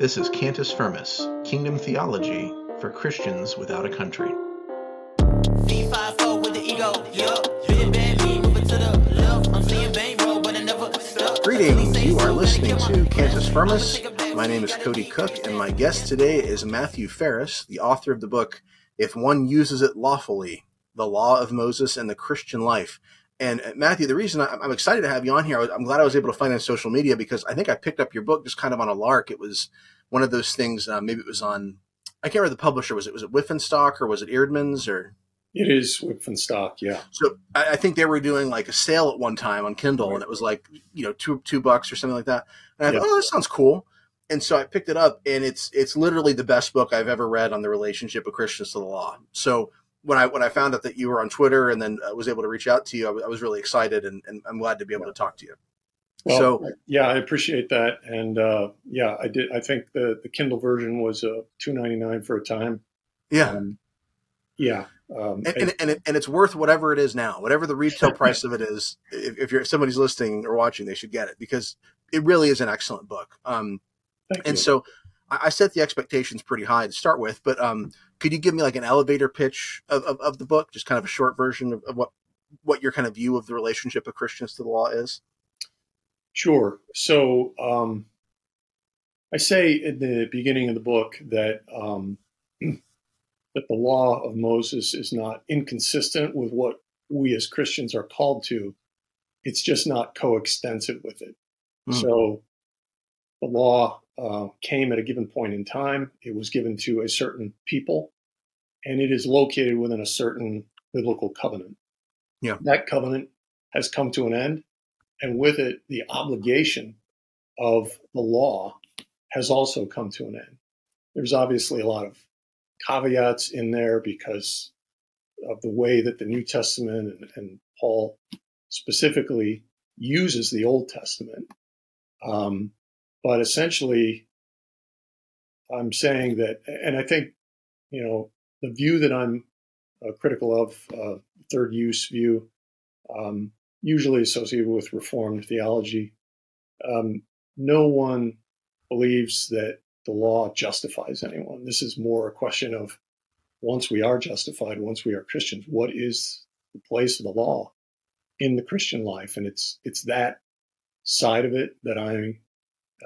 This is Cantus Firmus, Kingdom Theology for Christians without a country. V54 with the ego, yup. Big bad me, moving to the left. I'm seeing bang roll, but I never stop. Greetings, you are listening to Cantus Firmus. My name is Cody Cook, and my guest today is Matthew Ferris, the author of the book If One Uses It Lawfully The Law of Moses and the Christian Life. And uh, Matthew, the reason I- I'm excited to have you on here, I was- I'm glad I was able to find it on social media because I think I picked up your book just kind of on a lark. It was one of those things, uh, maybe it was on, I can't remember the publisher. Was it was it Wipf and Stock or was it Eerdmans or? It is Wipf and Stock, yeah. So I, I think they were doing like a sale at one time on Kindle, and it was like you know two two bucks or something like that. And I thought, oh, this sounds cool. And so I picked it up, and it's it's literally the best book I've ever read on the relationship of Christians to the law. So when I when I found out that you were on Twitter and then uh, was able to reach out to you, I was, really excited, and, and I'm glad to be able to talk to you. Well, So- yeah, I appreciate that, and uh, yeah, I did. I think the the Kindle version was uh, two ninety nine for a time. Yeah, Um, yeah, um, and and, and, it, and it's worth whatever it is now, whatever the retail price of it is. If, if you're if somebody's listening or watching, they should get it because it really is an excellent book. Um, thank And you. so I, I set the expectations pretty high to start with, but um, could you give me like an elevator pitch of, of, of the book, just kind of a short version of, of what what your kind of view of the relationship of Christians to the law is? Sure. So um, I say in the beginning of the book that um, that the law of Moses is not inconsistent with what we as Christians are called to. It's just not coextensive with it. Hmm. So the law uh, came at a given point in time. It was given to a certain people, and it is located within a certain biblical covenant. Yeah. That covenant has come to an end, and with it, the obligation of the law has also come to an end. There's obviously a lot of caveats in there because of the way that the New Testament and, and Paul specifically uses the Old Testament. Um, but essentially, I'm saying that, and I think, you know, the view that I'm uh, critical of, uh, third use view, um, usually associated with Reformed theology, um, no one believes that the law justifies anyone. This is more a question of once we are justified, once we are Christians, what is the place of the law in the Christian life? And it's it's that side of it that I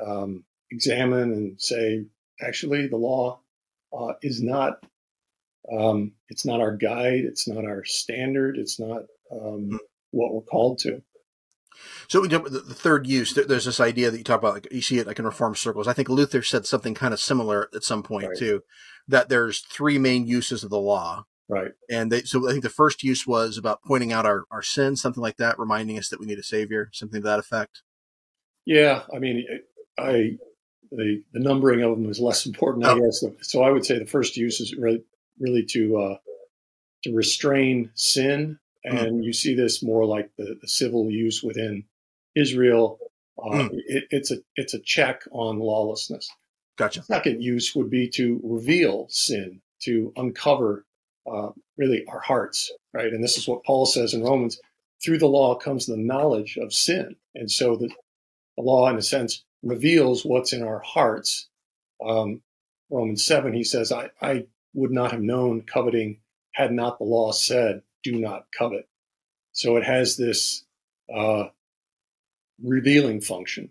um, examine and say, actually, the law uh, is not um, it's not our guide, it's not our standard, it's not um, what we're called to. So we jump- the, third use. There's this idea that you talk about, like you see it like in reform circles. I think Luther said something kind of similar at some point Right. too. That there's three main uses of the law, Right. and they, so I think the first use was about pointing out our our sins, something like that, reminding us that we need a savior, something to that effect. Yeah, I mean, I the the numbering of them is less important, I Oh. guess. So I would say the first use is really really to uh, to restrain sin, and you see this more like the, the civil use within Israel. Uh, it, it's a it's a check on lawlessness. Gotcha. Second use would be to reveal sin, to uncover uh, really our hearts, right? And this is what Paul says in Romans: through the law comes the knowledge of sin, and so the, the law, in a sense, reveals what's in our hearts. Um, Romans seven, he says, I, "I would not have known coveting had not the law said, do not covet." So it has this uh, revealing function.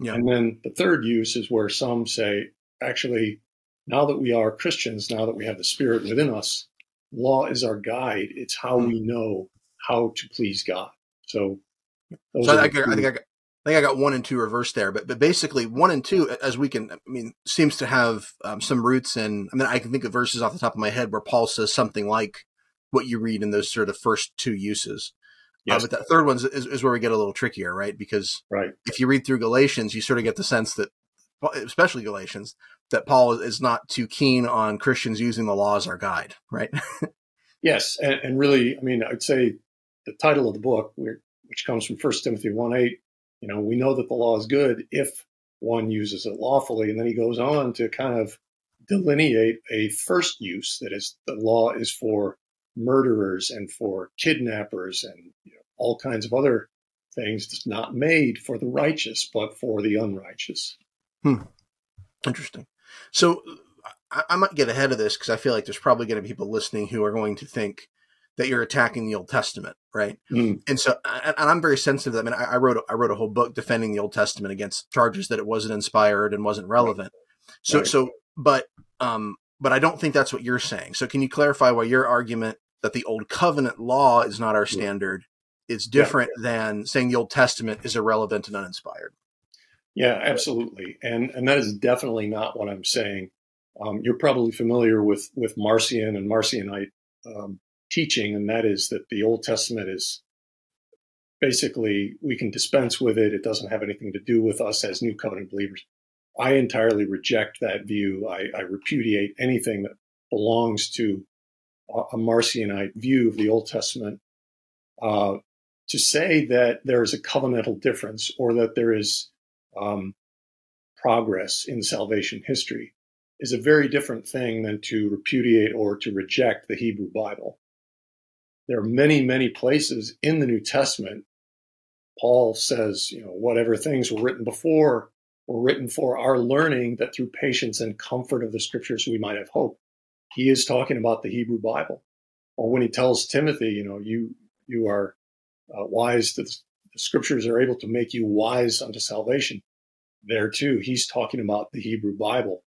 Yeah. And then the third use is where some say, actually, now that we are Christians, now that we have the Spirit within us, law is our guide. It's how we know how to please God. So, So I, I, I think I I think I got one and two reversed there, but but basically one and two, as we can, I mean, seems to have um, some roots in. I mean, I can think of verses off the top of my head where Paul says something like what you read in those sort of first two uses. Uh, but that third one is, is where we get a little trickier, right? Because right. if you read through Galatians, you sort of get the sense that, especially Galatians, that Paul is not too keen on Christians using the law as our guide, right? Yes, and, and really, I mean, I'd say the title of the book, which comes from 1 Timothy 1 8, you know, we know that the law is good if one uses it lawfully. And then he goes on to kind of delineate a first use that is the law is for murderers and for kidnappers and you know, all kinds of other things. It's not made for the righteous, but for the unrighteous. Hmm. Interesting. So I, I might get ahead of this because I feel like there's probably going to be people listening who are going to think that you're attacking the Old Testament, right? Mm. And so, and and I'm very sensitive. To that. I mean, I, I wrote a- I wrote a whole book defending the Old Testament against charges that it wasn't inspired and wasn't relevant. So, Right. so, but, um, but I don't think that's what you're saying. So, can you clarify why your argument that the Old Covenant law is not our standard is Yeah. different than saying the Old Testament is irrelevant and uninspired? Yeah, absolutely, and and that is definitely not what I'm saying. Um, you're probably familiar with with Marcion and Marcionite um, teaching, and that is that the Old Testament is basically we can dispense with it. It doesn't have anything to do with us as New Covenant believers. I entirely reject that view. I, I repudiate anything that belongs to a, Marcionite view of the Old Testament. Uh, to say that there is a covenantal difference or that there is um, progress in salvation history is a very different thing than to repudiate or to reject the Hebrew Bible. There are many, many places in the New Testament. Paul says, you know, whatever things were written before were written for our learning, that through patience and comfort of the scriptures we might have hope. He is talking about the Hebrew Bible. Or when he tells Timothy, you know, you you are uh, wise the, the scriptures are able to make you wise unto salvation there too. He's talking about the Hebrew Bible.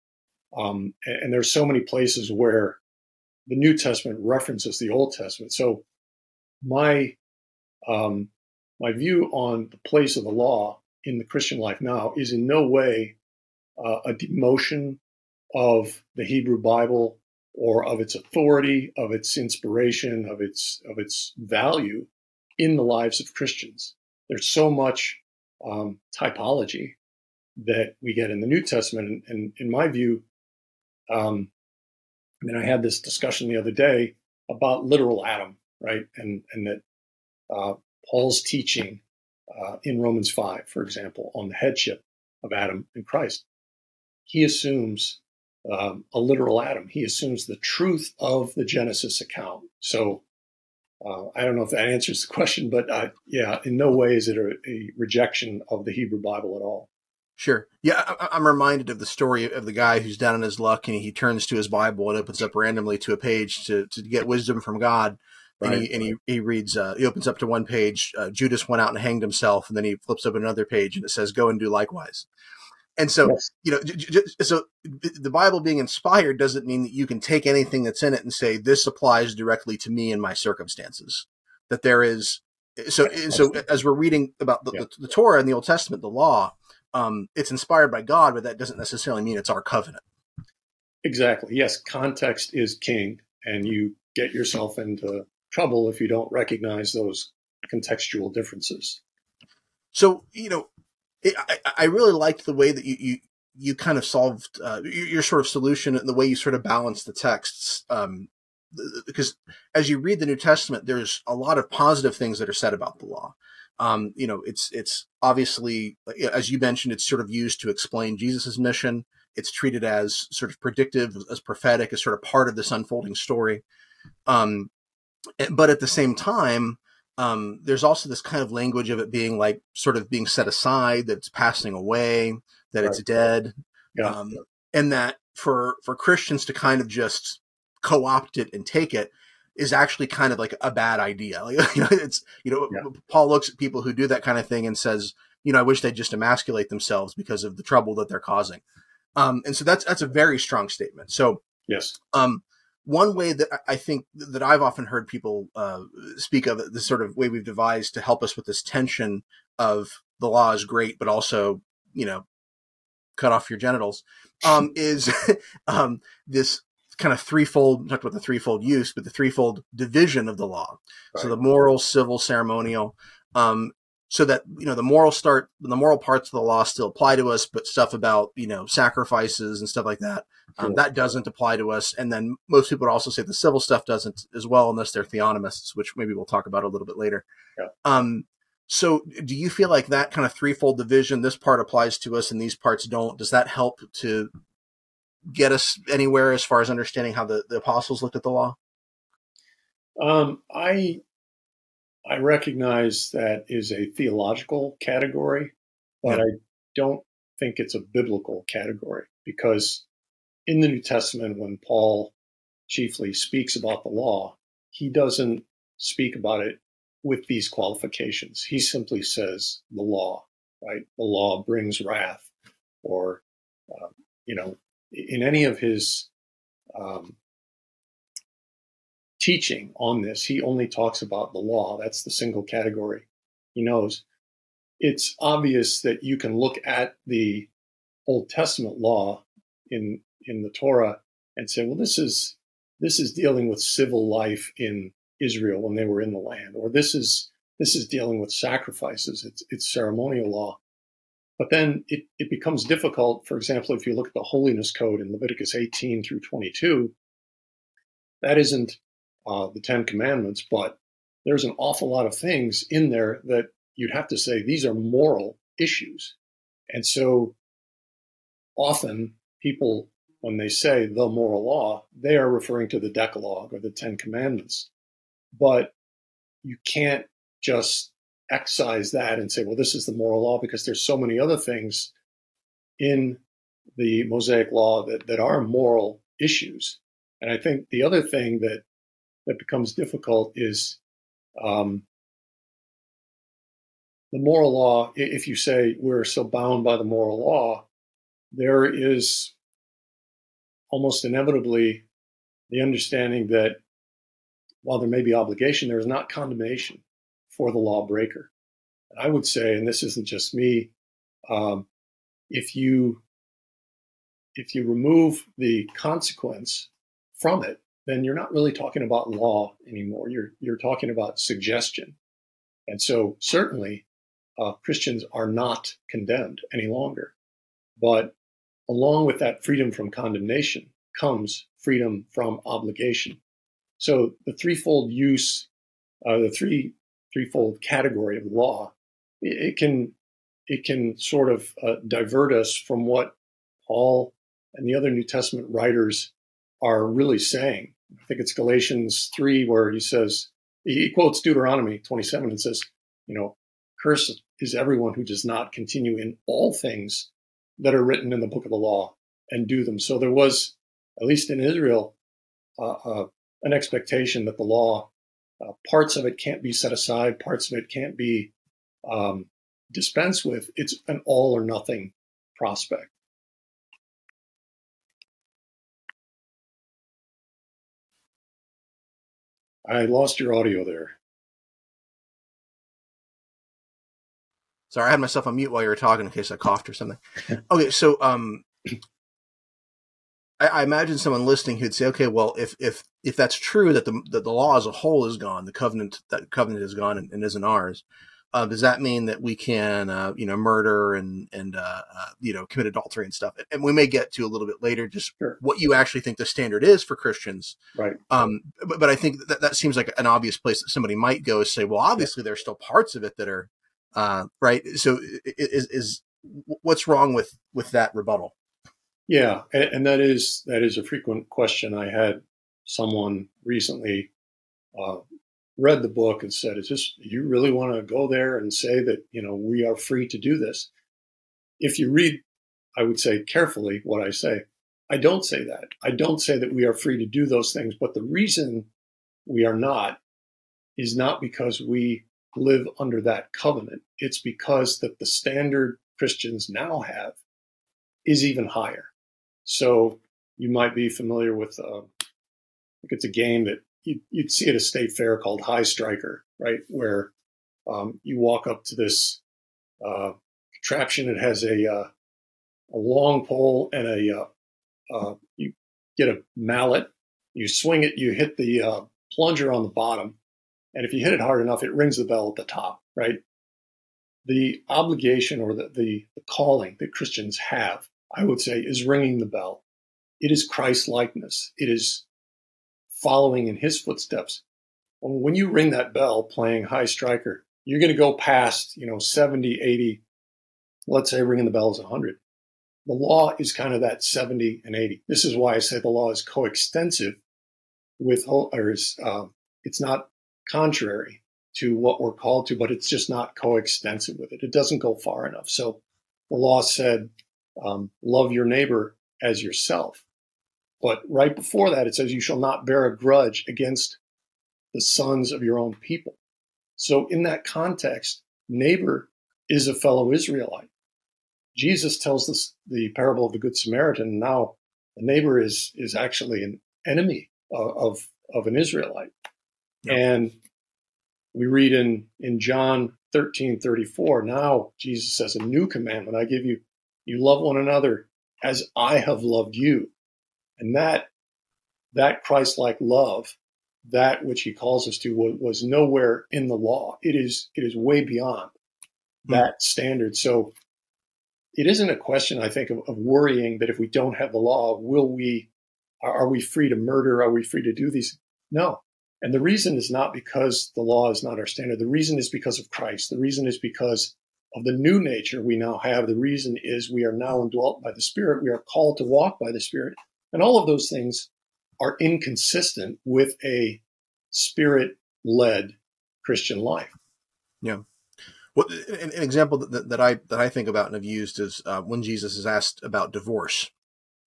Um, and, and there's so many places where the New Testament references the Old Testament. So my um, my view on the place of the law in the Christian life now is in no way uh, a demotion of the Hebrew Bible or of its authority, of its inspiration, of its of its value in the lives of Christians. There's so much um, typology that we get in the New Testament. And, and in my view, um, I mean, I had this discussion the other day about literal Adam, right? And and that uh, Paul's teaching uh, in Romans five, for example, on the headship of Adam and Christ, he assumes um, a literal Adam. He assumes the truth of the Genesis account. So. Uh, I don't know if that answers the question, but uh, yeah, in no way is it a, a rejection of the Hebrew Bible at all. Sure. Yeah, I, I'm reminded of the story of the guy who's down on his luck and he turns to his Bible and opens up randomly to a page to, to get wisdom from God. And, Right. he, and he, he reads, uh, he opens up to one page, uh, Judas went out and hanged himself. And then he flips up another page and it says, go and do likewise. And so, Yes. you know, j- j- j- so the Bible being inspired doesn't mean that you can take anything that's in it and say, this applies directly to me and my circumstances. That there is, so, so as we're reading about the, Yeah. the, the Torah and the Old Testament, the law, um, it's inspired by God, but that doesn't necessarily mean it's our covenant. Exactly. Yes, context is king, and you get yourself into trouble if you don't recognize those contextual differences. So, you know, it, I, I really liked the way that you, you, you kind of solved uh, your, sort of solution and the way you sort of balanced the texts. Um, because as you read the New Testament, there's a lot of positive things that are said about the law. Um, you know, it's, it's obviously, as you mentioned, it's sort of used to explain Jesus's mission. It's treated as sort of predictive, as prophetic, as sort of part of this unfolding story. Um, but at the same time, um, there's also this kind of language of it being like sort of being set aside, that it's passing away, that it's dead, Yeah. um, and that for for Christians to kind of just co-opt it and take it is actually kind of like a bad idea. Like, you know, it's you know, Yeah. Paul looks at people who do that kind of thing and says, you know, I wish they'd just emasculate themselves because of the trouble that they're causing. Um, and so that's that's a very strong statement. So yes. um, one way that I think that I've often heard people uh, speak of the sort of way we've devised to help us with this tension of the law is great, but also, you know, cut off your genitals, um, is um, this kind of threefold, talked about the threefold use, but the threefold division of the law. So the moral, civil, ceremonial, um, so that, you know, the moral start, the moral parts of the law still apply to us, but stuff about, you know, sacrifices and stuff like that, um, that doesn't apply to us. And then most people would also say the civil stuff doesn't as well, unless they're theonomists, which maybe we'll talk about a little bit later. Yeah. Um, so do you feel like that kind of threefold division, this part applies to us and these parts don't, does that help to get us anywhere as far as understanding how the, the apostles looked at the law? Um, I I recognize that is a theological category, but Yeah. I don't think it's a biblical category. because in the New Testament, when Paul chiefly speaks about the law, he doesn't speak about it with these qualifications. He simply says the law, right? The law brings wrath, or, um, you know, in any of his um, teaching on this, he only talks about the law. That's the single category he knows. It's obvious that you can look at the Old Testament law in in the Torah and say, well, this is this is dealing with civil life in Israel when they were in the land, or this is this is dealing with sacrifices. It's it's ceremonial law. But then it, it becomes difficult. For example, if you look at the holiness code in Leviticus 18 through 22, that isn't uh, the Ten Commandments, but there's an awful lot of things in there that you'd have to say these are moral issues. And so often people, when they say the moral law, they are referring to the Decalogue or the Ten Commandments. But you can't just excise that and say, well, this is the moral law because there's so many other things in the Mosaic law that, that are moral issues. And I think the other thing that that becomes difficult is um, the moral law. If you say we're so bound by the moral law, there is almost inevitably the understanding that while there may be obligation, there is not condemnation for the lawbreaker. And I would say, and this isn't just me, um, if you if you remove the consequence from it, then you're not really talking about law anymore. You're you're talking about suggestion. And so certainly uh, Christians are not condemned any longer. But along with that freedom from condemnation comes freedom from obligation. So the threefold use, uh, the three threefold category of law, it, it can it can sort of uh, divert us from what Paul and the other New Testament writers are really saying. I think it's Galatians 3 where he says, he quotes Deuteronomy 27 and says, you know, cursed is everyone who does not continue in all things that are written in the book of the law and do them. So there was, at least in Israel, uh, uh, an expectation that the law, uh, parts of it can't be set aside, parts of it can't be um, dispensed with. It's an all or nothing prospect. I lost your audio there. Sorry, I had myself on mute while you were talking in case I coughed or something. Okay, so um, I, I, imagine someone listening who'd say, okay, well, if if if that's true that the that the law as a whole is gone, the covenant that covenant is gone and, and isn't ours, uh, does that mean that we can, uh, you know, murder and and uh, uh, you know commit adultery and stuff? And we may get to a little bit later just sure. what you actually think the standard is for Christians, right? Um, but, but I think that that seems like an obvious place that somebody might go is say, well, obviously yeah. there's still parts of it that are uh, right. So is is what's wrong with with that rebuttal? Yeah, and, and that is that is a frequent question. I had someone recently uh, read the book and said, "Is this you really want to go there and say that you know we are free to do this?" If you read, I would say carefully what I say. I don't say that. I don't say that we are free to do those things. But the reason we are not is not because we live under that covenant. It's because that the standard Christians now have is even higher. So you might be familiar with, uh, it's a game that you'd, you'd see at a state fair called High Striker, right? Where um, you walk up to this uh, contraption. It has a uh, a long pole and a uh, uh, you get a mallet. You swing it. You hit the uh, plunger on the bottom, and if you hit it hard enough, it rings the bell at the top. Right. The obligation or the, the, the calling that Christians have, I would say, is ringing the bell. It is Christ likeness. It is following in his footsteps. When you ring that bell playing high striker, you're going to go past, you know, 70, 80, let's say ringing the bell is 100. The law is kind of that 70 and 80. This is why I say the law is coextensive with, or is, uh, it's not contrary to what we're called to, but it's just not coextensive with it. It doesn't go far enough. So the law said, um, love your neighbor as yourself. But right before that, it says, You shall not bear a grudge against the sons of your own people. So, in that context, neighbor is a fellow Israelite. Jesus tells us the parable of the Good Samaritan. Now, the neighbor is, is actually an enemy of, of, an Israelite. Yeah. And we read in, in John 13 34, now Jesus says, A new commandment I give you, you love one another as I have loved you. And that, that Christ like love, that which he calls us to, was, was nowhere in the law. It is, it is way beyond hmm. that standard. So it isn't a question, I think, of, of worrying that if we don't have the law, will we, are we free to murder? Are we free to do these? No. And the reason is not because the law is not our standard. The reason is because of Christ. The reason is because of the new nature we now have. The reason is we are now indwelt by the Spirit. We are called to walk by the Spirit. And all of those things are inconsistent with a spirit led Christian life. Yeah. Well, an, an example that, that I that I think about and have used is uh, when Jesus is asked about divorce,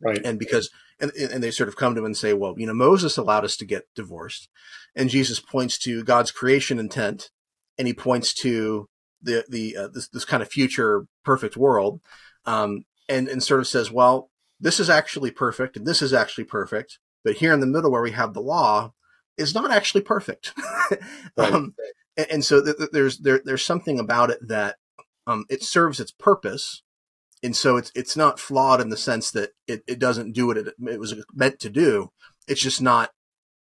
Right. and because and and they sort of come to him and say, well, you know, Moses allowed us to get divorced, and Jesus points to God's creation intent, and he points to the the uh, this this kind of future perfect world, um, and and sort of says, well, this is actually perfect, and this is actually perfect, but here in the middle where we have the law is not actually perfect. Right. um, and, and so th- th- there's there, there's something about it that um, it serves its purpose, and so it's it's not flawed in the sense that it, it doesn't do what it, it was meant to do. It's just not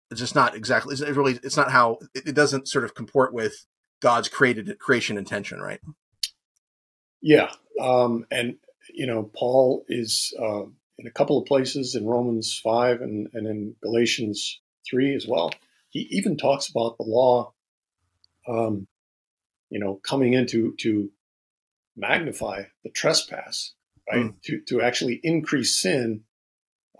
it's just not exactly. It's really it's not how it, it doesn't sort of comport with God's created creation intention, right? Yeah. Um, and, you know, Paul is uh, in a couple of places in Romans 5 and, and in Galatians 3 as well. He even talks about the law, um, you know, coming in to, to magnify the trespass, right? Mm. To, to actually increase sin.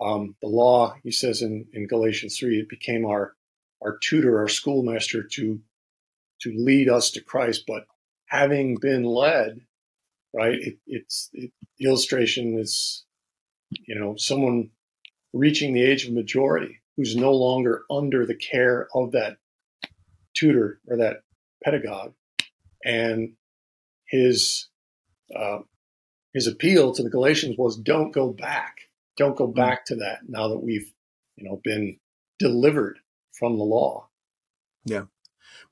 Um, the law, he says in, in Galatians 3, it became our, our tutor, our schoolmaster to, to lead us to Christ. But having been led, right, it, it's it, the illustration is, you know, someone reaching the age of majority who's no longer under the care of that tutor or that pedagogue, and his uh, his appeal to the Galatians was, "Don't go back, don't go back to that. Now that we've, you know, been delivered from the law."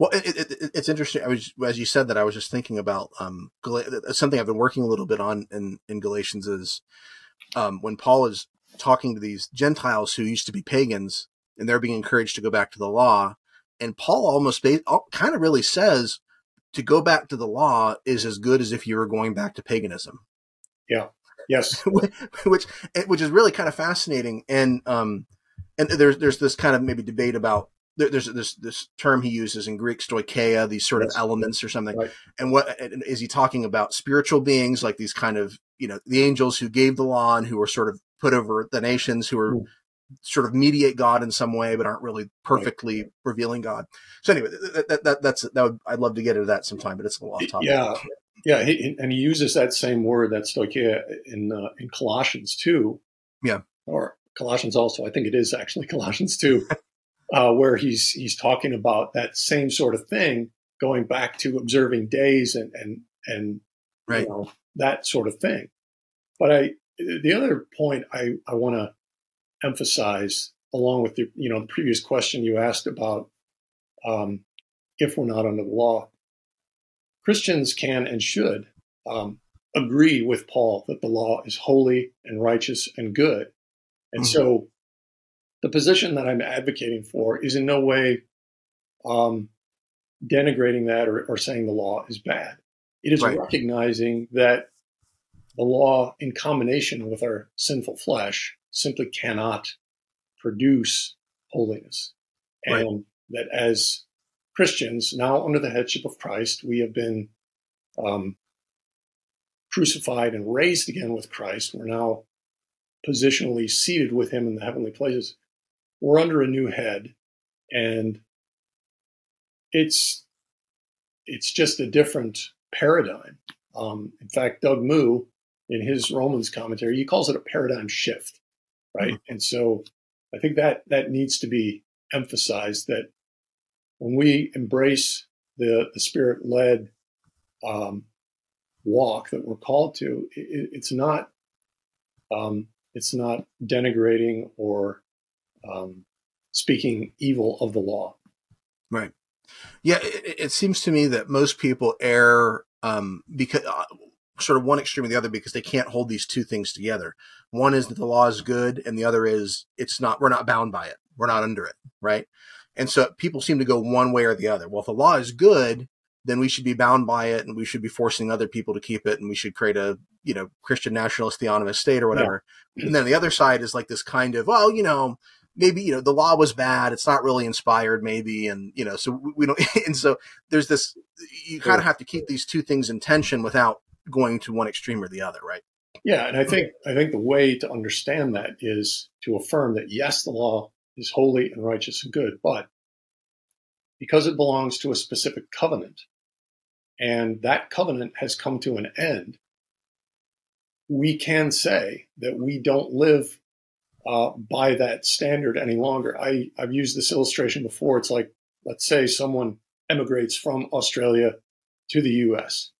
Well, it, it, it, it's interesting. I was, as you said that, I was just thinking about um, something I've been working a little bit on in, in Galatians is um, when Paul is talking to these Gentiles who used to be pagans and they're being encouraged to go back to the law. And Paul almost kind of really says to go back to the law is as good as if you were going back to paganism. Yeah. Yes, which which is really kind of fascinating and um and there's there's this kind of maybe debate about there, there's this this term he uses in Greek stoicheia these sort Yes. of elements or something Right. and what and is he talking about spiritual beings like these kind of you know the angels who gave the law and who were sort of put over the nations who are Hmm. sort of mediate God in some way but aren't really perfectly revealing God so anyway that, that, that that's that would I'd love to get into that sometime but it's a little off topic Yeah, yeah, he, and he uses that same word, that stoicheia, in uh, in Colossians too. Yeah. or Colossians also. I think it is actually Colossians two, uh, where he's he's talking about that same sort of thing, going back to observing days and and and Right. you know, that sort of thing. But I, the other point I I want to emphasize, along with the you know the previous question you asked about um, if we're not under the law, Christians can and should um, agree with Paul that the law is holy and righteous and good. And Mhm. so the position that I'm advocating for is in no way um, denigrating that or, or saying the law is bad. It is Right. recognizing that the law, in combination with our sinful flesh, simply cannot produce holiness. Right. And that as Christians, now under the headship of Christ, we have been um, crucified and raised again with Christ. We're now positionally seated with him in the heavenly places. We're under a new head, and it's it's just a different paradigm. Um, in fact, Doug Moo in his Romans commentary, he calls it a paradigm shift, right? Mm-hmm. And so I think that that needs to be emphasized that when we embrace the, the spirit led um, walk that we're called to, it, it's not um, it's not denigrating or um, speaking evil of the law. Right. Yeah, it, it seems to me that most people err um, because uh, sort of one extreme or the other because they can't hold these two things together. One is that the law is good, and the other is it's not. We're not bound by it. We're not under it, right? And so people seem to go one way or the other. Well, if the law is good, then we should be bound by it, and we should be forcing other people to keep it, and we should create a you know Christian nationalist theonomist state or whatever. Yeah. And then the other side is like this kind of well, you know, maybe you know the law was bad it's not really inspired maybe and you know so we, we don't and so there's this you kind of have to keep these two things in tension without going to one extreme or the other right? Yeah and i think i think the way to understand that is to affirm that yes the law is holy and righteous and good but because it belongs to a specific covenant and that covenant has come to an end we can say that we don't live uh, by that standard any longer. I, I've used this illustration before. It's like, let's say someone emigrates from Australia to the US.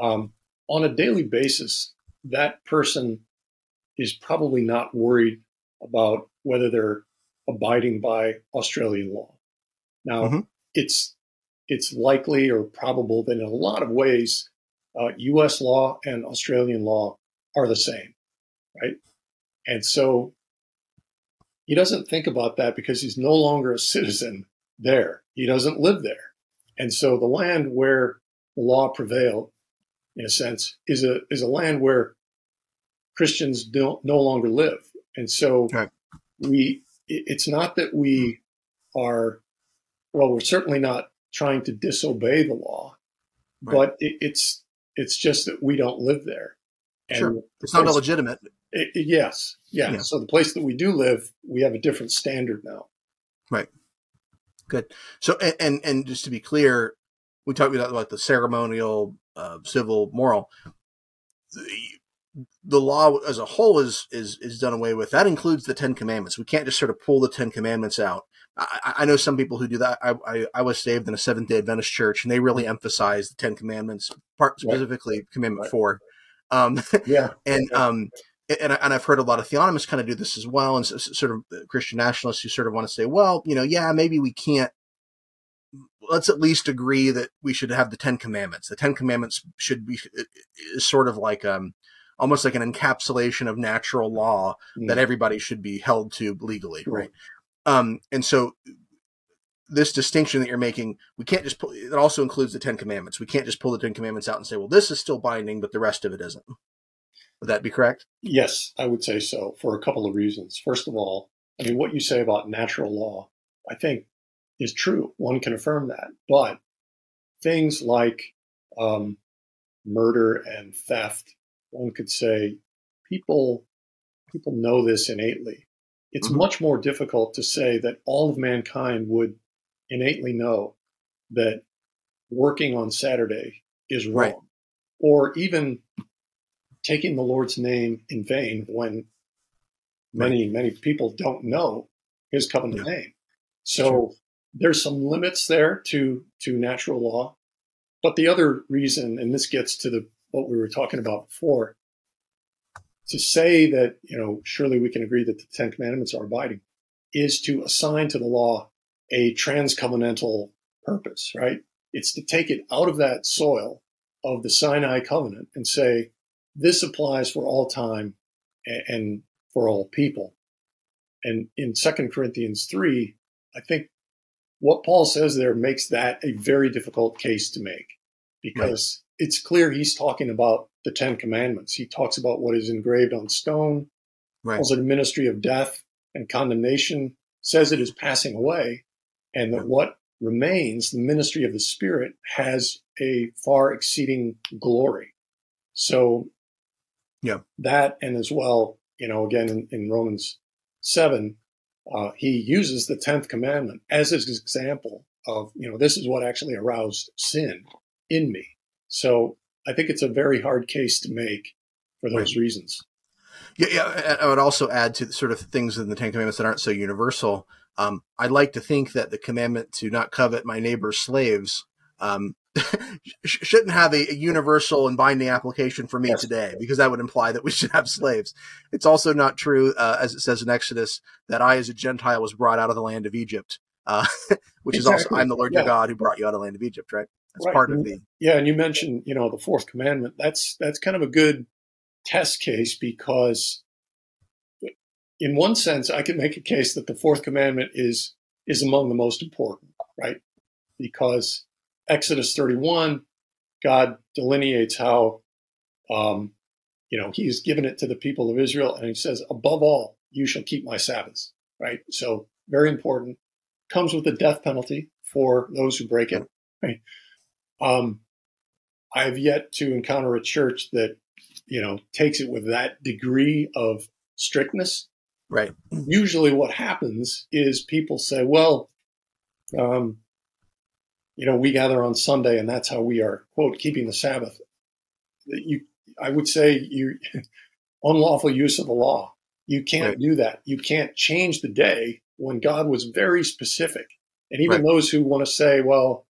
Um, on a daily basis, that person is probably not worried about whether they're abiding by Australian law. Now, mm-hmm. it's it's likely or probable that in a lot of ways, uh, U.S. law and Australian law are the same, right? And so he doesn't think about that because he's no longer a citizen there. He doesn't live there. And so the land where the law prevailed, in a sense, is a is a land where Christians don't no longer live. And so right. we it's not that we are well, we're certainly not trying to disobey the law, right. but it, it's it's just that we don't live there. And sure, it's not illegitimate. It, it, yes, yeah. yeah. So the place that we do live, we have a different standard now. Right. Good. So and and, and just to be clear, we talked about like the ceremonial, uh, civil, moral. The, the law as a whole is is is done away with. That includes the Ten Commandments. We can't just sort of pull the Ten Commandments out. I, I know some people who do that. I, I, I was saved in a Seventh Day Adventist church, and they really emphasize the Ten Commandments, part specifically right. Commandment right. Four. Um, yeah, and um, and, and I've heard a lot of theonomists kind of do this as well, and sort of Christian nationalists who sort of want to say, well, you know, yeah, maybe we can't. Let's at least agree that we should have the Ten Commandments. The Ten Commandments should be is sort of like um, almost like an encapsulation of natural law mm. that everybody should be held to legally, sure. right? Um, and so this distinction that you're making, we can't just pull, it also includes the Ten Commandments. We can't just pull the Ten Commandments out and say, well, this is still binding, but the rest of it isn't. Would that be correct? Yes, I would say so for a couple of reasons. First of all, I mean, what you say about natural law, I think is true. One can affirm that. But things like um, murder and theft, one could say people people know this innately. It's mm-hmm. much more difficult to say that all of mankind would innately know that working on Saturday is wrong, right. or even taking the Lord's name in vain when many, right. many people don't know his covenant yeah. name. So sure. there's some limits there to, to natural law. But the other reason, and this gets to the what we were talking about before, to say that, you know, surely we can agree that the Ten Commandments are abiding, is to assign to the law a transcovenantal purpose, right? It's to take it out of that soil of the Sinai covenant and say, this applies for all time and for all people. And in Second Corinthians 3, I think what Paul says there makes that a very difficult case to make because right. it's clear he's talking about the Ten Commandments. He talks about what is engraved on stone, right. calls it a ministry of death and condemnation, says it is passing away, and that what remains, the ministry of the Spirit, has a far exceeding glory. So yeah. That and as well, you know, again in, in Romans 7, uh, he uses the 10th commandment as his example of, you know, this is what actually aroused sin in me. So I think it's a very hard case to make for those Right. reasons. Yeah, yeah. I would also add to the sort of things in the Ten Commandments that aren't so universal. Um, I'd like to think that the commandment to not covet my neighbor's slaves um, shouldn't have a, a universal and binding application for me Yes. today, because that would imply that we should have slaves. It's also not true, uh, as it says in Exodus, that I, as a Gentile, was brought out of the land of Egypt, uh, which is also I'm the Lord your God who brought you out of the land of Egypt, right? That's Right. part of the Yeah, and you mentioned, you know, the fourth commandment. That's that's kind of a good test case because in one sense I can make a case that the fourth commandment is is among the most important, right? Because Exodus 31, God delineates how um, you know, he's given it to the people of Israel and he says, above all, you shall keep my Sabbaths, right? So very important. Comes with a death penalty for those who break it. Right? Um, I have yet to encounter a church that, you know, takes it with that degree of strictness. right. Usually, what happens is people say, "Well, um, you know, we gather on Sunday, and that's how we are quote keeping the Sabbath." You, I would say, you unlawful use of the law. You can't Right. do that. You can't change the day when God was very specific. And even Right. those who want to say, "Well,"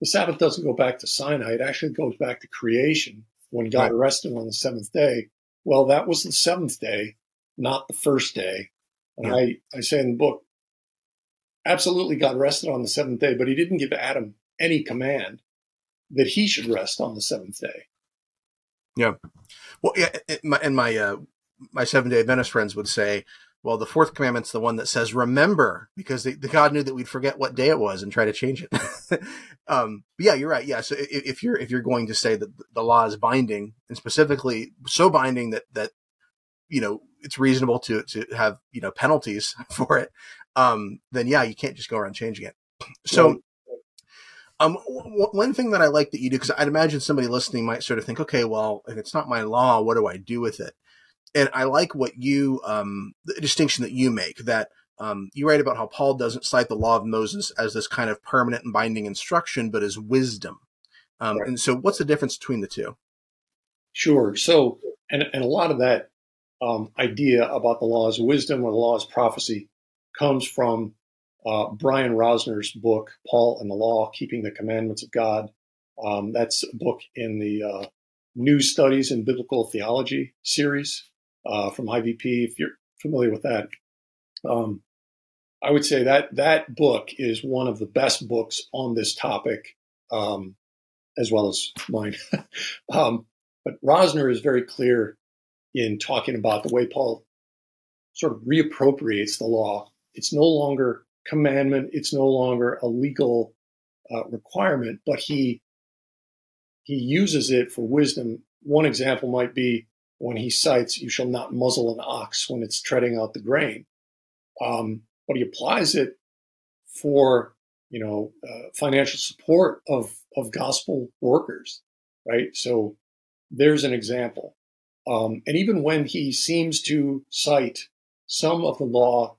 the Sabbath doesn't go back to Sinai. It actually goes back to creation when God Right. rested on the seventh day. Well, that was the seventh day, not the first day. And Yeah. I, I say in the book, absolutely God rested on the seventh day, but he didn't give Adam any command that he should rest on the seventh day. Yeah. Well, yeah, it- my, and my uh, my Seven Day Adventist friends would say, well, the fourth commandment's the one that says remember, because the, the God knew that we'd forget what day it was and try to change it. um, yeah, you're right. Yeah, so if, if you're if you're going to say that the law is binding and specifically so binding that that you know it's reasonable to to have you know penalties for it, um, then yeah, you can't just go around changing it. So. Um, w- w- one thing that I like that you do, because I'd imagine somebody listening might sort of think, okay, well, if it's not my law, what do I do with it? And I like what you, um, the distinction that you make that um, you write about how Paul doesn't cite the law of Moses as this kind of permanent and binding instruction, but as wisdom. Um, Right. And so, what's the difference between the two? Sure. So, and, and a lot of that um, idea about the law as wisdom or the law as prophecy comes from uh, Brian Rosner's book, Paul and the Law, Keeping the Commandments of God. Um, that's a book in the uh, New Studies in Biblical Theology series uh, from IVP, if you're familiar with that. Um, I would say that that book is one of the best books on this topic, um, as well as mine. um, but Rosner is very clear in talking about the way Paul sort of reappropriates the law. It's no longer commandment. It's no longer a legal uh, requirement, but he he uses it for wisdom. One example might be when he cites, "You shall not muzzle an ox when it's treading out the grain," um, but he applies it for you know uh, financial support of of gospel workers, right? So there's an example. Um, and even when he seems to cite some of the law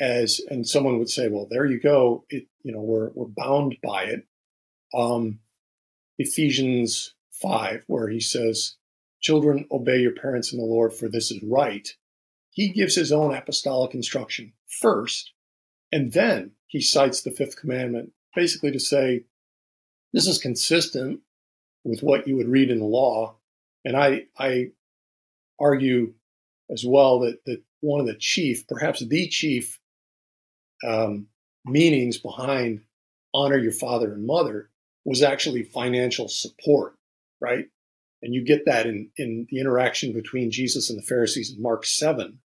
as, and someone would say, well, there you go, it, you know, we're, we're bound by it. Um, Ephesians 5, where he says, children, obey your parents in the Lord, for this is right. He gives his own apostolic instruction first, and then he cites the fifth commandment, basically to say, this is consistent with what you would read in the law. And I, I argue as well that, that one of the chief, perhaps the chief um, meanings behind honor your father and mother was actually financial support, right? And you get that in, in the interaction between Jesus and the Pharisees in Mark 7,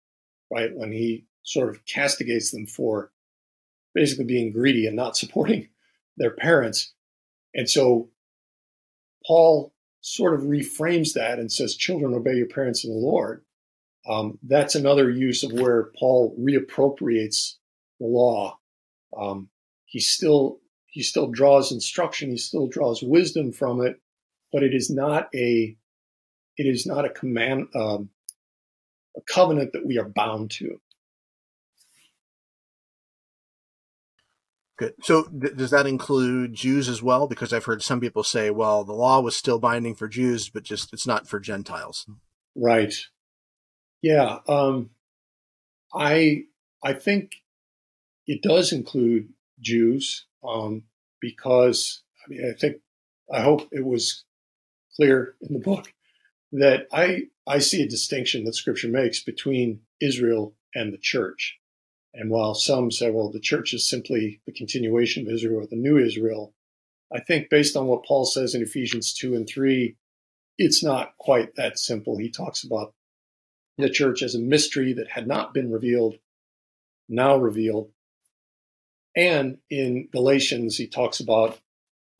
right? When he sort of castigates them for basically being greedy and not supporting their parents. And so Paul sort of reframes that and says, Children, obey your parents in the Lord. Um, that's another use of where Paul reappropriates the law. Um, he still he still draws instruction, he still draws wisdom from it, but it is not a it is not a command um, a covenant that we are bound to. Good. So, th- does that include Jews as well? Because I've heard some people say, well, the law was still binding for Jews, but just it's not for Gentiles. Right. Yeah. Um, I I think it does include Jews um, because I mean I think I hope it was clear in the book that I I see a distinction that Scripture makes between Israel and the church. And while some say, well, the church is simply the continuation of Israel or the new Israel, I think based on what Paul says in Ephesians 2 and 3, it's not quite that simple. He talks about the church as a mystery that had not been revealed, now revealed. And in Galatians, he talks about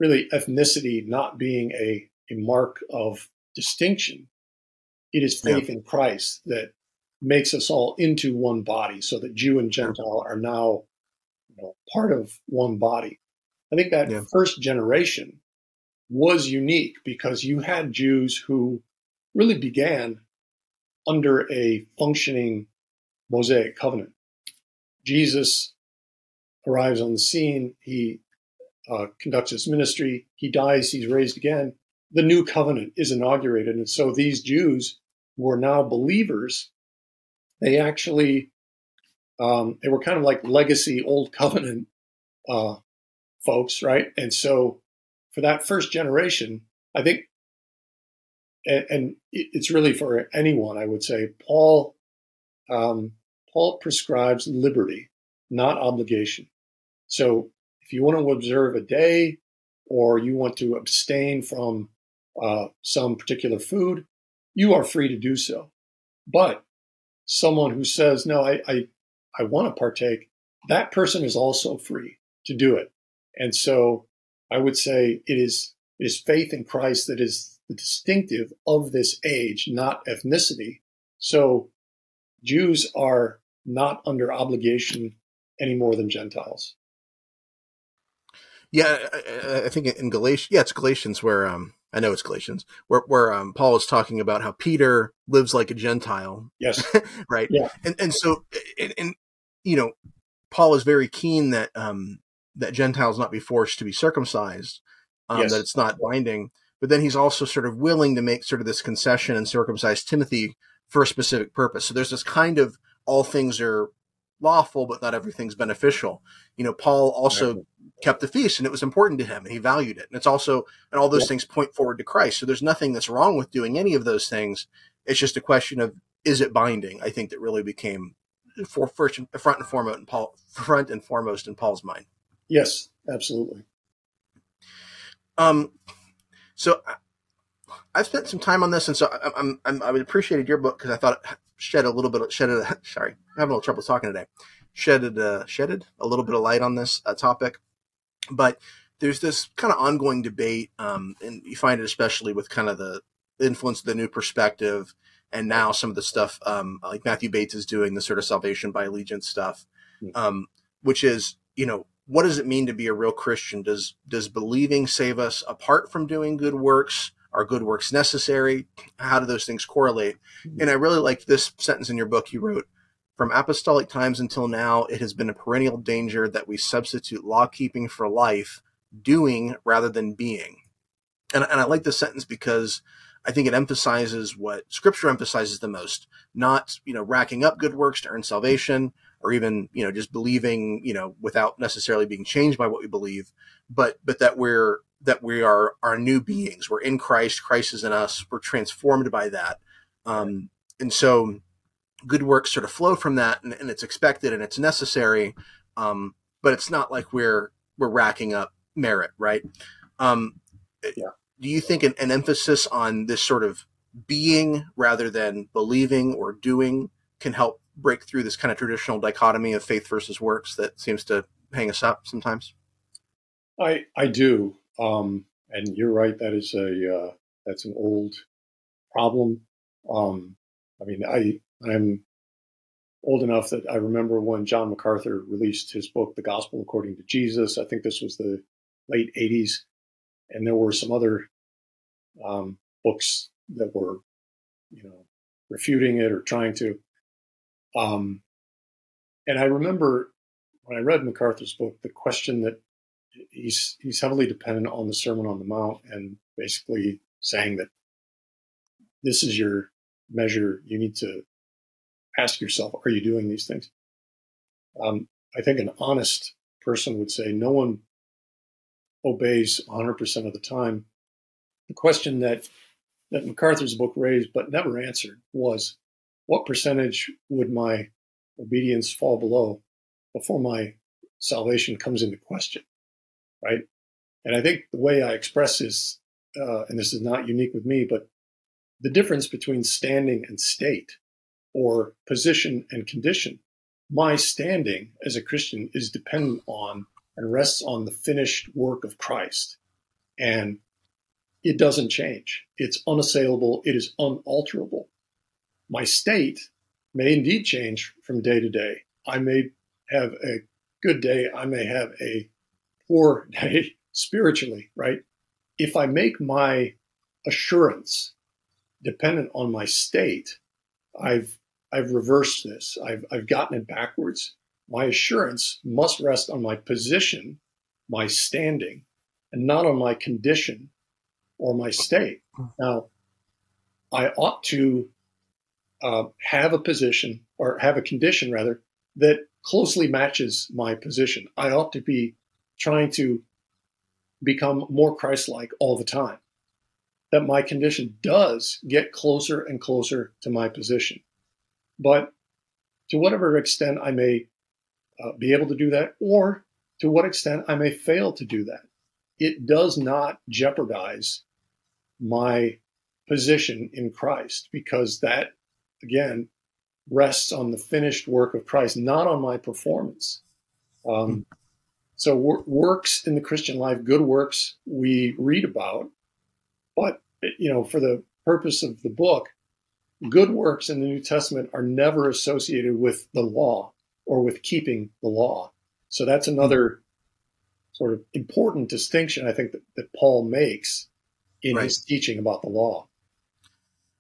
really ethnicity not being a, a mark of distinction. It is faith yeah. in Christ that makes us all into one body so that Jew and Gentile are now you know, part of one body. I think that yeah. first generation was unique because you had Jews who really began under a functioning Mosaic covenant. Jesus arrives on the scene, he uh, conducts his ministry, he dies, he's raised again. The new covenant is inaugurated. And so these Jews who are now believers they actually um, they were kind of like legacy old covenant uh, folks, right? And so for that first generation, I think, and, and it's really for anyone, I would say, Paul um, Paul prescribes liberty, not obligation. So if you want to observe a day or you want to abstain from uh, some particular food, you are free to do so. But someone who says, no, I, I, I want to partake, that person is also free to do it. And so I would say it is, it is faith in Christ that is the distinctive of this age, not ethnicity. So Jews are not under obligation any more than Gentiles. Yeah, I, I think in Galatians, yeah, it's Galatians where um, I know it's Galatians, where where um, Paul is talking about how Peter lives like a Gentile. Yes. right. Yeah. And and so and, and, you know, Paul is very keen that um that Gentiles not be forced to be circumcised, um, yes. that it's not binding. But then he's also sort of willing to make sort of this concession and circumcise Timothy for a specific purpose. So there's this kind of all things are lawful, but not everything's beneficial. You know, Paul also kept the feast and it was important to him and he valued it. And it's also, and all those things point forward to Christ. So there's nothing that's wrong with doing any of those things. It's just a question of, is it binding? I think that really became for first, front and foremost in Paul, front and foremost in Paul's mind. Yes, absolutely. Um, so I've spent some time on this, and so I'm, I'm I appreciated your book because I thought it shed a little bit, of, shed a, sorry, I'm having a little trouble talking today, shedded, uh, shedded a little bit of light on this uh, topic. But there's this kind of ongoing debate, um, and you find it especially with kind of the influence of the new perspective, and now some of the stuff um, like Matthew Bates is doing, the sort of salvation by allegiance stuff, hmm. um, which is you know what does it mean to be a real Christian? Does does believing save us apart from doing good works? Are good works necessary? How do those things correlate? Hmm. And I really liked this sentence in your book. You wrote, from apostolic times until now, it has been a perennial danger that we substitute law keeping for life, doing rather than being. And, and I like this sentence because I think it emphasizes what scripture emphasizes the most, not, you know, racking up good works to earn salvation or even, you know, just believing, you know, without necessarily being changed by what we believe, but, but that we're, that we are, are new beings. We're in Christ. Christ is in us. We're transformed by that. Um, and so, good works sort of flow from that and, and it's expected and it's necessary um, but it's not like we're we're racking up merit right um, yeah. do you think an, an, emphasis on this sort of being rather than believing or doing can help break through this kind of traditional dichotomy of faith versus works that seems to hang us up sometimes i i do um, and you're right that is a uh, that's an old problem um, i mean i I'm old enough that I remember when John MacArthur released his book, The Gospel According to Jesus. I think this was the late 80s. And there were some other um, books that were, you know, refuting it or trying to. Um, and I remember when I read MacArthur's book, the question that he's he's heavily dependent on the Sermon on the Mount and basically saying that this is your measure, you need to ask yourself, are you doing these things? Um, I think an honest person would say no one obeys 100% of the time. The question that, that MacArthur's book raised but never answered was what percentage would my obedience fall below before my salvation comes into question? Right? And I think the way I express this, uh, and this is not unique with me, but the difference between standing and state or position and condition. My standing as a Christian is dependent on and rests on the finished work of Christ. And it doesn't change. It's unassailable. It is unalterable. My state may indeed change from day to day. I may have a good day. I may have a day spiritually, right? If I make my assurance dependent on my state, I've I've reversed this. I've I've gotten it backwards. My assurance must rest on my position, my standing, and not on my condition or my state. Now, I ought to uh, have a position or have a condition rather that closely matches my position. I ought to be trying to become more Christ like all the time. That my condition does get closer and closer to my position. But to whatever extent I may uh, be able to do that, or to what extent I may fail to do that, it does not jeopardize my position in Christ because that, again, rests on the finished work of Christ, not on my performance. Um, so wor- works in the Christian life, good works we read about, but you know, for the purpose of the book, good works in the New Testament are never associated with the law or with keeping the law. So that's another sort of important distinction I think that, that Paul makes in Right. his teaching about the law.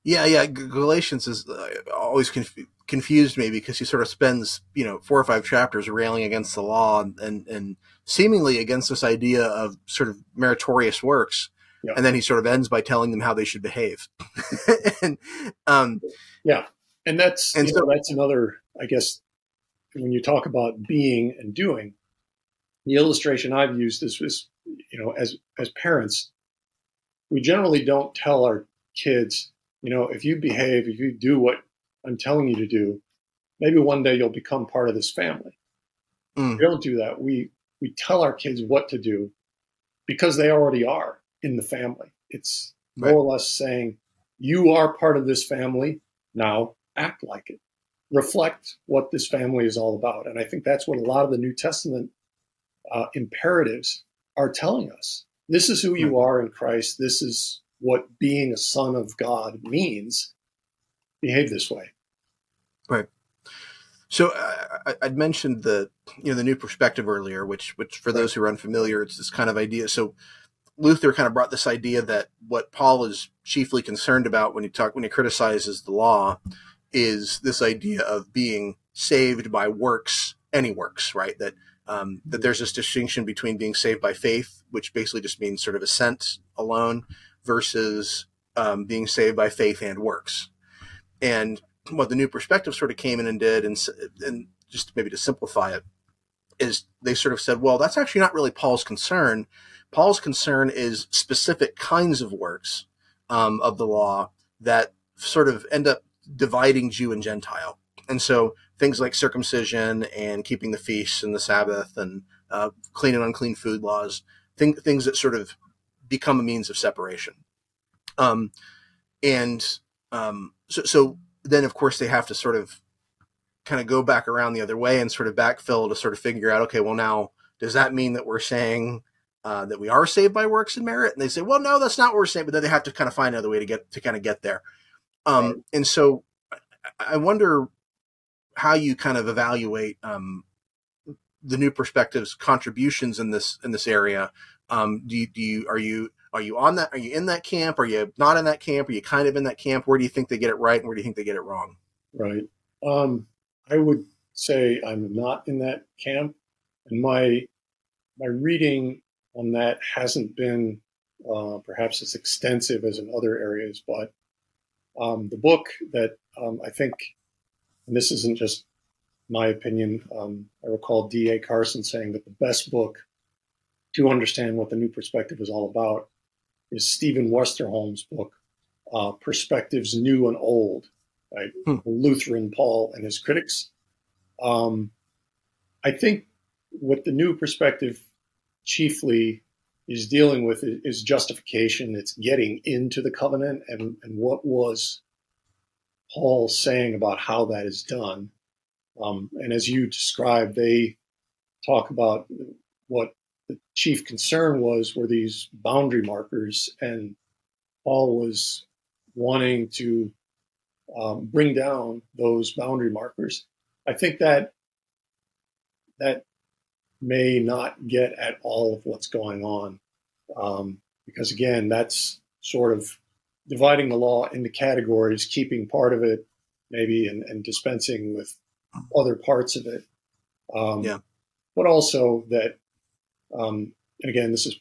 Yeah, yeah. Galatians is uh, always conf- confused me because he sort of spends, you know, four or five chapters railing against the law and, and, and seemingly against this idea of sort of meritorious works. Yeah. And then he sort of ends by telling them how they should behave. and, um, yeah And that's And so- know, that's another, I guess, when you talk about being and doing, the illustration I've used is, is you know, as as parents, we generally don't tell our kids, you know, if you behave, if you do what I'm telling you to do, maybe one day you'll become part of this family. Mm. We don't do that. We we tell our kids what to do because they already are in the family. It's more Right. or less saying, you are part of this family. Now act like it. Reflect what this family is all about. And I think that's what a lot of the New Testament uh, imperatives are telling us. This is who you are in Christ. This is what being a son of God means. Behave this way. Right. So uh, I, I'd mentioned the you know the new perspective earlier, which which for those who are unfamiliar, it's this kind of idea. So Luther kind of brought this idea that what Paul is chiefly concerned about when he talk when he criticizes the law is this idea of being saved by works, any works, right? That um, that there's this distinction between being saved by faith, which basically just means sort of assent alone, versus um, being saved by faith and works. And what the new perspective sort of came in and did, and and just maybe to simplify it, is they sort of said, well, that's actually not really Paul's concern. Paul's concern is specific kinds of works um, of the law that sort of end up dividing Jew and Gentile, and so things like circumcision and keeping the feasts and the Sabbath and uh, clean and unclean food laws, thing, things that sort of become a means of separation. Um, and um, so, so then of course they have to sort of kind of go back around the other way and sort of backfill to sort of figure out okay well now does that mean that we're saying uh, that we are saved by works and merit? And they say well no that's not what we're saying but then they have to kind of find another way to get to kind of get there. Um, Right. and so I- wonder how you kind of evaluate um, the new perspectives contributions in this in this area. Um, do you, do you are you are you on that are you in that camp are you not in that camp are you kind of in that camp where do you think they get it right and where do you think they get it wrong Right. Um, I would say I'm not in that camp, and my my reading on that hasn't been uh, perhaps as extensive as in other areas, but Um, the book that um, I think, and this isn't just my opinion, um, I recall D.A. Carson saying that the best book to understand what the new perspective is all about is Stephen Westerholm's book, uh, Perspectives New and Old, right? Hmm. Lutheran Paul and his critics. Um, I think what the new perspective chiefly is dealing with is, justification. It's getting into the covenant and, and what was Paul saying about how that is done. Um, and as you described, they talk about what chief concern was were these boundary markers, and Paul was wanting to um, bring down those boundary markers. I think that that may not get at all of what's going on, um, because again, that's sort of dividing the law into categories, keeping part of it maybe and, and dispensing with other parts of it. Um, Yeah. But also that, um, and again, this is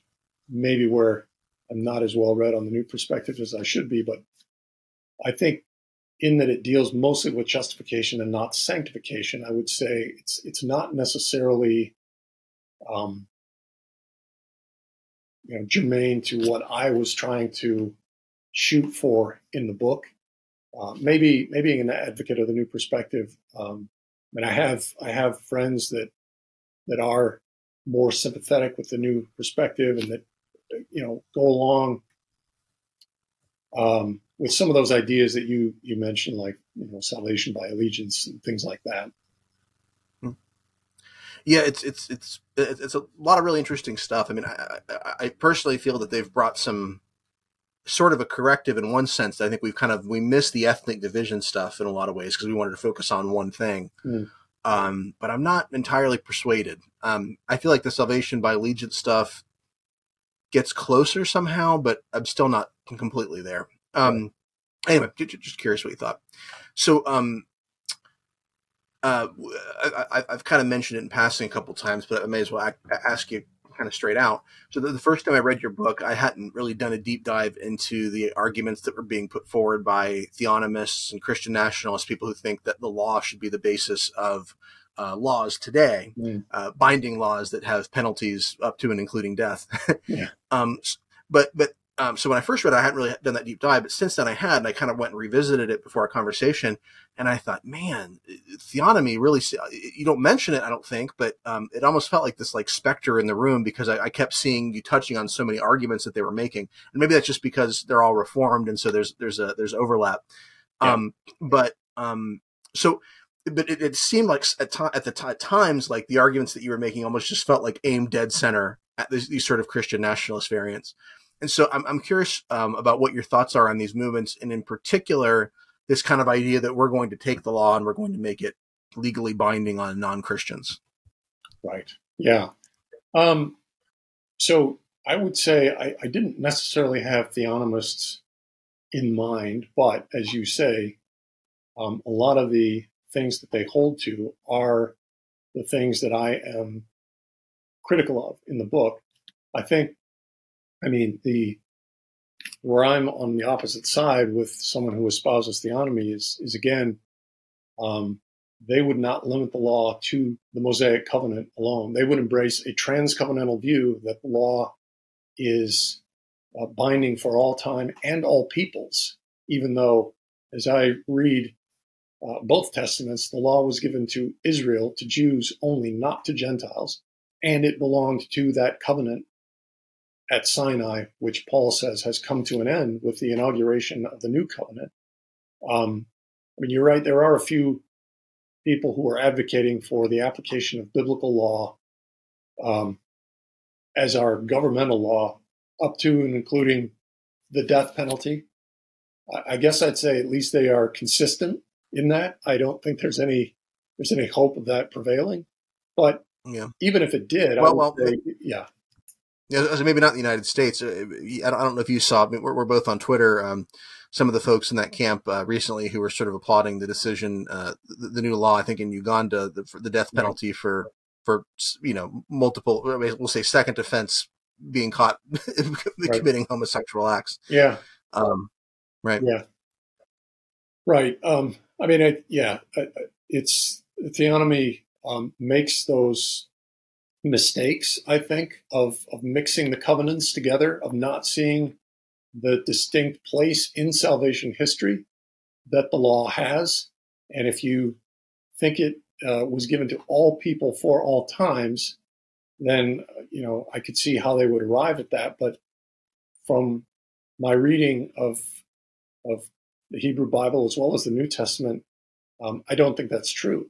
maybe where I'm not as well read on the new perspective as I should be, but I think in that it deals mostly with justification and not sanctification, I would say it's it's not necessarily um, you know germane to what I was trying to shoot for in the book. Uh, maybe maybe an advocate of the new perspective. Um, I mean, I have I have friends that that are more sympathetic with the new perspective and that you know go along um, with some of those ideas that you you mentioned, like you know salvation by allegiance and things like that. Yeah, it's it's it's it's a lot of really interesting stuff. I mean, I, I, I personally feel that they've brought some sort of a corrective in one sense. I think we've kind of we missed the ethnic division stuff in a lot of ways because we wanted to focus on one thing. Mm. Um, but I'm not entirely persuaded. Um, I feel like the salvation by allegiance stuff gets closer somehow, but I'm still not completely there. Um, anyway, ju- ju- just curious what you thought. So, um, uh, I, I've kind of mentioned it in passing a couple times, but I may as well ask you kind of straight out. So, the, the first time I read your book, I hadn't really done a deep dive into the arguments that were being put forward by theonomists and Christian nationalists, people who think that the law should be the basis of uh, laws today, Mm. uh, binding laws that have penalties up to and including death. Yeah. Um, but but um, so when I first read, it, I hadn't really done that deep dive, but since then I had, and I kind of went and revisited it before our conversation, and I thought, man, theonomy really. You don't mention it, I don't think, but um, it almost felt like this like specter in the room because I, I kept seeing you touching on so many arguments that they were making, and maybe that's just because they're all reformed, and so there's there's a there's overlap. Yeah. Um, but um, so but it, it seemed like at, ti at the ti times like the arguments that you were making almost just felt like aimed dead center at these, these sort of Christian nationalist variants. And so I'm, I'm curious um, about what your thoughts are on these movements, and in particular, this kind of idea that we're going to take the law and we're going to make it legally binding on non Christians. Right. Yeah. Um, so I would say I, I didn't necessarily have theonomists in mind, but as you say, um, a lot of the things that they hold to are the things that I am critical of in the book. I think, I mean, the where I'm on the opposite side with someone who espouses theonomy is is again, um, they would not limit the law to the Mosaic covenant alone. They would embrace a transcovenantal view that the law is uh, binding for all time and all peoples, even though, as I read uh, both testaments, the law was given to Israel, to Jews only, not to Gentiles, and it belonged to that covenant at Sinai, which Paul says has come to an end with the inauguration of the new covenant. Um, I mean, you're right. There are a few people who are advocating for the application of biblical law um, as our governmental law, up to and including the death penalty. I, I guess I'd say at least they are consistent in that. I don't think there's any there's any hope of that prevailing. But Yeah. even if it did, I Well, well, say, yeah, Yeah, maybe not in the United States. Uh, I don't, know if you saw. We're, we're both on Twitter. Um, some of the folks in that camp uh, recently who were sort of applauding the decision, uh, the, the new law. I think in Uganda, the, for the death Right. penalty for for you know multiple, we'll say second offense being caught committing homosexual acts. yeah, Um, right. Yeah. Right. Um, I mean, I, yeah, it's theonomy um, makes those mistakes. I think of of mixing the covenants together, of not seeing the distinct place in salvation history that the law has, and if you think it uh, was given to all people for all times, then you know I could see how they would arrive at that. But from my reading of of the Hebrew Bible as well as the New Testament, um, I don't think that's true.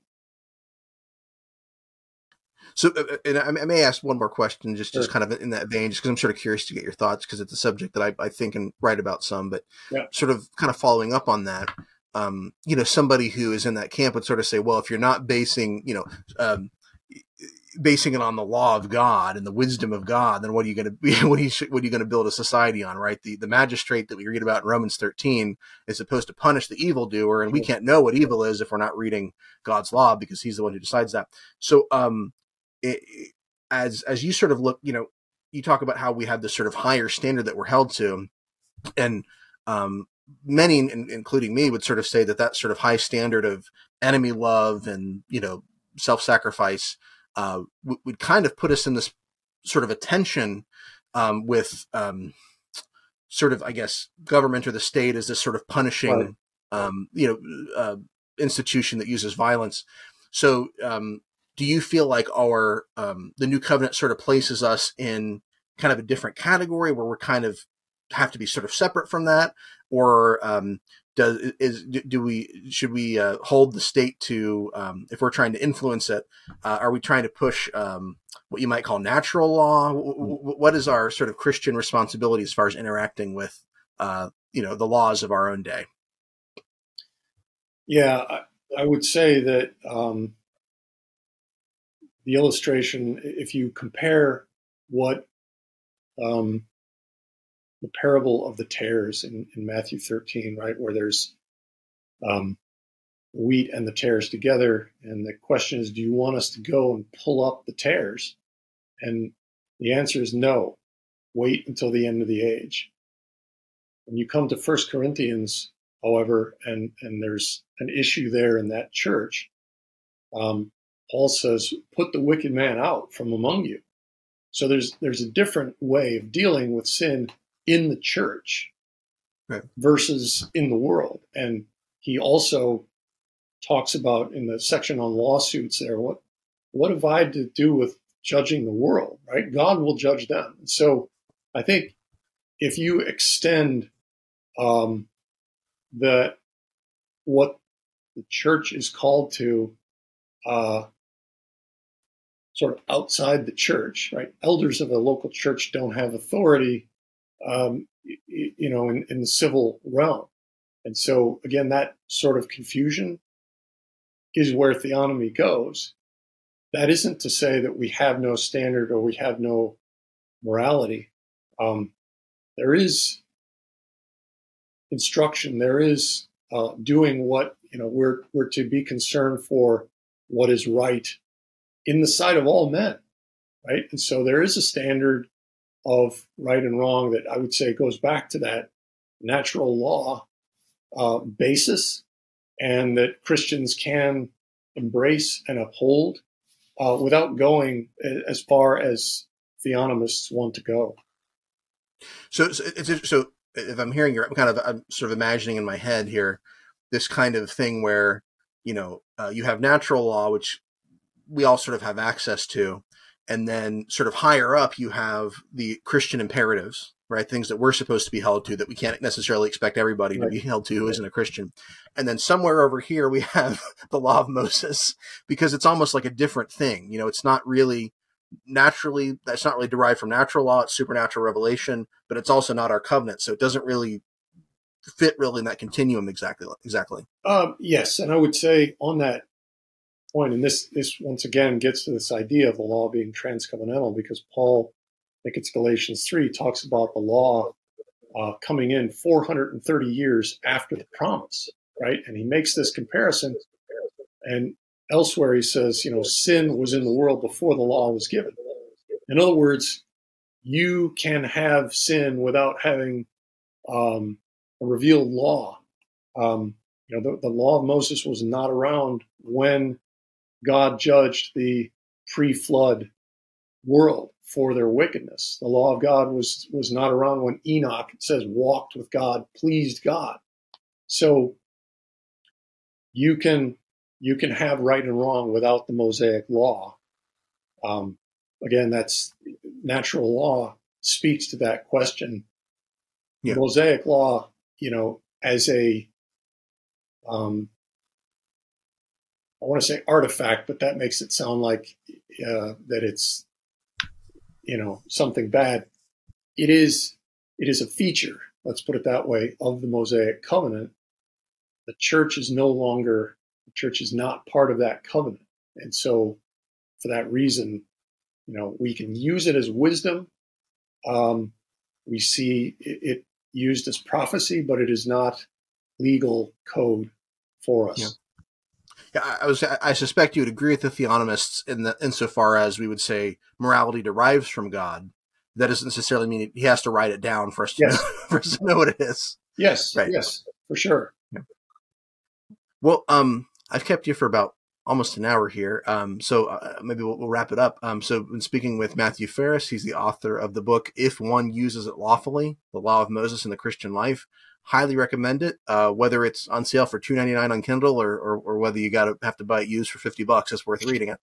So, uh, uh, and I may ask one more question, just just kind of in that vein, just because I'm sort of curious to get your thoughts, because it's a subject that I, I think and write about some, but yeah. sort of kind of following up on that. Um, you know, somebody who is in that camp would sort of say, well, if you're not basing, you know, um, basing it on the law of God and the wisdom of God, then what are you going to be? What are you what are you going to build a society on? Right? The the magistrate that we read about in Romans 13 is supposed to punish the evildoer, and we can't know what evil is if we're not reading God's law because He's the one who decides that. So, um, it, as as you sort of look, you know, you talk about how we have this sort of higher standard that we're held to, and um, many, including me, would sort of say that that sort of high standard of enemy love and you know self-sacrifice uh, would, would kind of put us in this sort of a tension um, with um, sort of, I guess, government or the state as this sort of punishing, right. um, you know, uh, institution that uses violence. So, um, do you feel like our um, the new covenant sort of places us in kind of a different category where we're kind of have to be sort of separate from that, or um, does is do we should we uh, hold the state to um, if we're trying to influence it? Uh, are we trying to push um, what you might call natural law? what is our sort of Christian responsibility as far as interacting with uh, you know the laws of our own day? Yeah, I, I would say that um, the illustration, if you compare what um, the parable of the tares in, in Matthew 13, right, where there's um, wheat and the tares together, and the question is, do you want us to go and pull up the tares? And the answer is no. Wait until the end of the age. When you come to First Corinthians, however, and and there's an issue there in that church, um, Paul says, put the wicked man out from among you. So there's there's a different way of dealing with sin in the church right. versus in the world. And he also talks about in the section on lawsuits there, what what have I to do with judging the world, right? God will judge them. so I think if you extend um, the what the church is called to uh, sort of outside the church, right? Elders of a local church don't have authority, um, you know, in, in the civil realm. And so, again, that sort of confusion is where theonomy goes. That isn't to say that we have no standard or we have no morality. Um, there is instruction. There is uh, doing what you know. We're we're to be concerned for what is right in the sight of all men, right? And so there is a standard of right and wrong that I would say goes back to that natural law uh, basis, and that Christians can embrace and uphold uh, without going as far as theonomists want to go. So, so, so if I'm hearing you, I'm kind of I'm sort of imagining in my head here this kind of thing where you know uh, you have natural law, which we all sort of have access to. And then sort of higher up, you have the Christian imperatives, right? Things that we're supposed to be held to that we can't necessarily expect everybody right. to be held to who isn't a Christian. And then somewhere over here, we have the law of Moses because it's almost like a different thing. You know, it's not really naturally, that's not really derived from natural law. It's supernatural revelation, but it's also not our covenant. So it doesn't really fit really in that continuum exactly. Exactly. Um, yes. And I would say on that, point, and this this once again gets to this idea of the law being transcovenantal, because Paul, I think it's Galatians three, talks about the law uh, coming in 430 years after the promise, right? And he makes this comparison, and elsewhere he says, you know, sin was in the world before the law was given. In other words, you can have sin without having um, a revealed law. Um, You know, the, the law of Moses was not around when God judged the pre-flood world for their wickedness. The law of God was was not around when Enoch it says walked with God, pleased God. So you can you can have right and wrong without the Mosaic law. Um, again, that's natural law speaks to that question. Yeah. Mosaic law, you know, as a um, I want to say artifact, but that makes it sound like uh, that it's you know something bad. It is it is a feature, let's put it that way, of the Mosaic covenant. The church is no longer the church is not part of that covenant, and so for that reason, you know, we can use it as wisdom. Um, we see it, it used as prophecy, but it is not legal code for us. Yeah. Yeah, I was. I suspect you would agree with the theonomists in the insofar as we would say morality derives from God. That doesn't necessarily mean he has to write it down for us to, Yes. know, for us to know what it is. Yes, Right. yes, for sure. Well, um, I've kept you for about almost an hour here. Um, so uh, maybe we'll, we'll wrap it up. Um, so when speaking with Matthew Ferris, he's the author of the book "If One Uses It Lawfully: The Law of Moses in the Christian Life." Highly recommend it. Uh, whether it's on sale for two ninety nine on Kindle or, or or whether you got to have to buy it used for fifty bucks, it's worth reading it.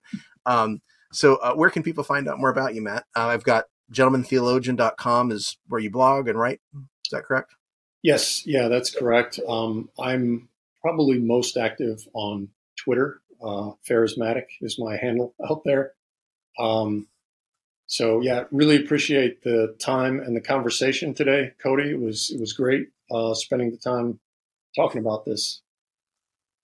Um, so uh, where can people find out more about you, Matt? Uh, I've got gentlemantheologian.com is where you blog and write. Is that correct? Yes, yeah, that's correct. Um, I'm probably most active on Twitter. Uh, Pharismatic is my handle out there. Um, so yeah, really appreciate the time and the conversation today, Cody. It was it was great uh, spending the time talking about this.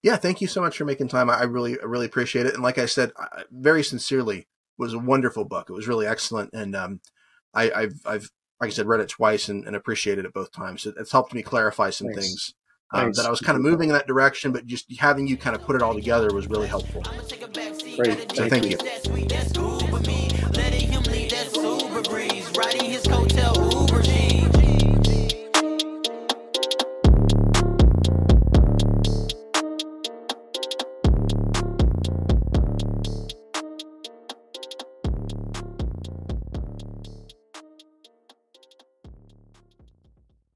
Yeah, thank you so much for making time. I I really, I really appreciate it. And like I said, I, very sincerely, it was a wonderful book. It was really excellent, and um, I, I've, I've, like I said, read it twice and, and appreciated it both times. It, it's helped me clarify some Thanks. things um, Thanks. that I was kind of moving in that direction, but just having you kind of put it all together was really helpful. Great, So thank, thank you. you.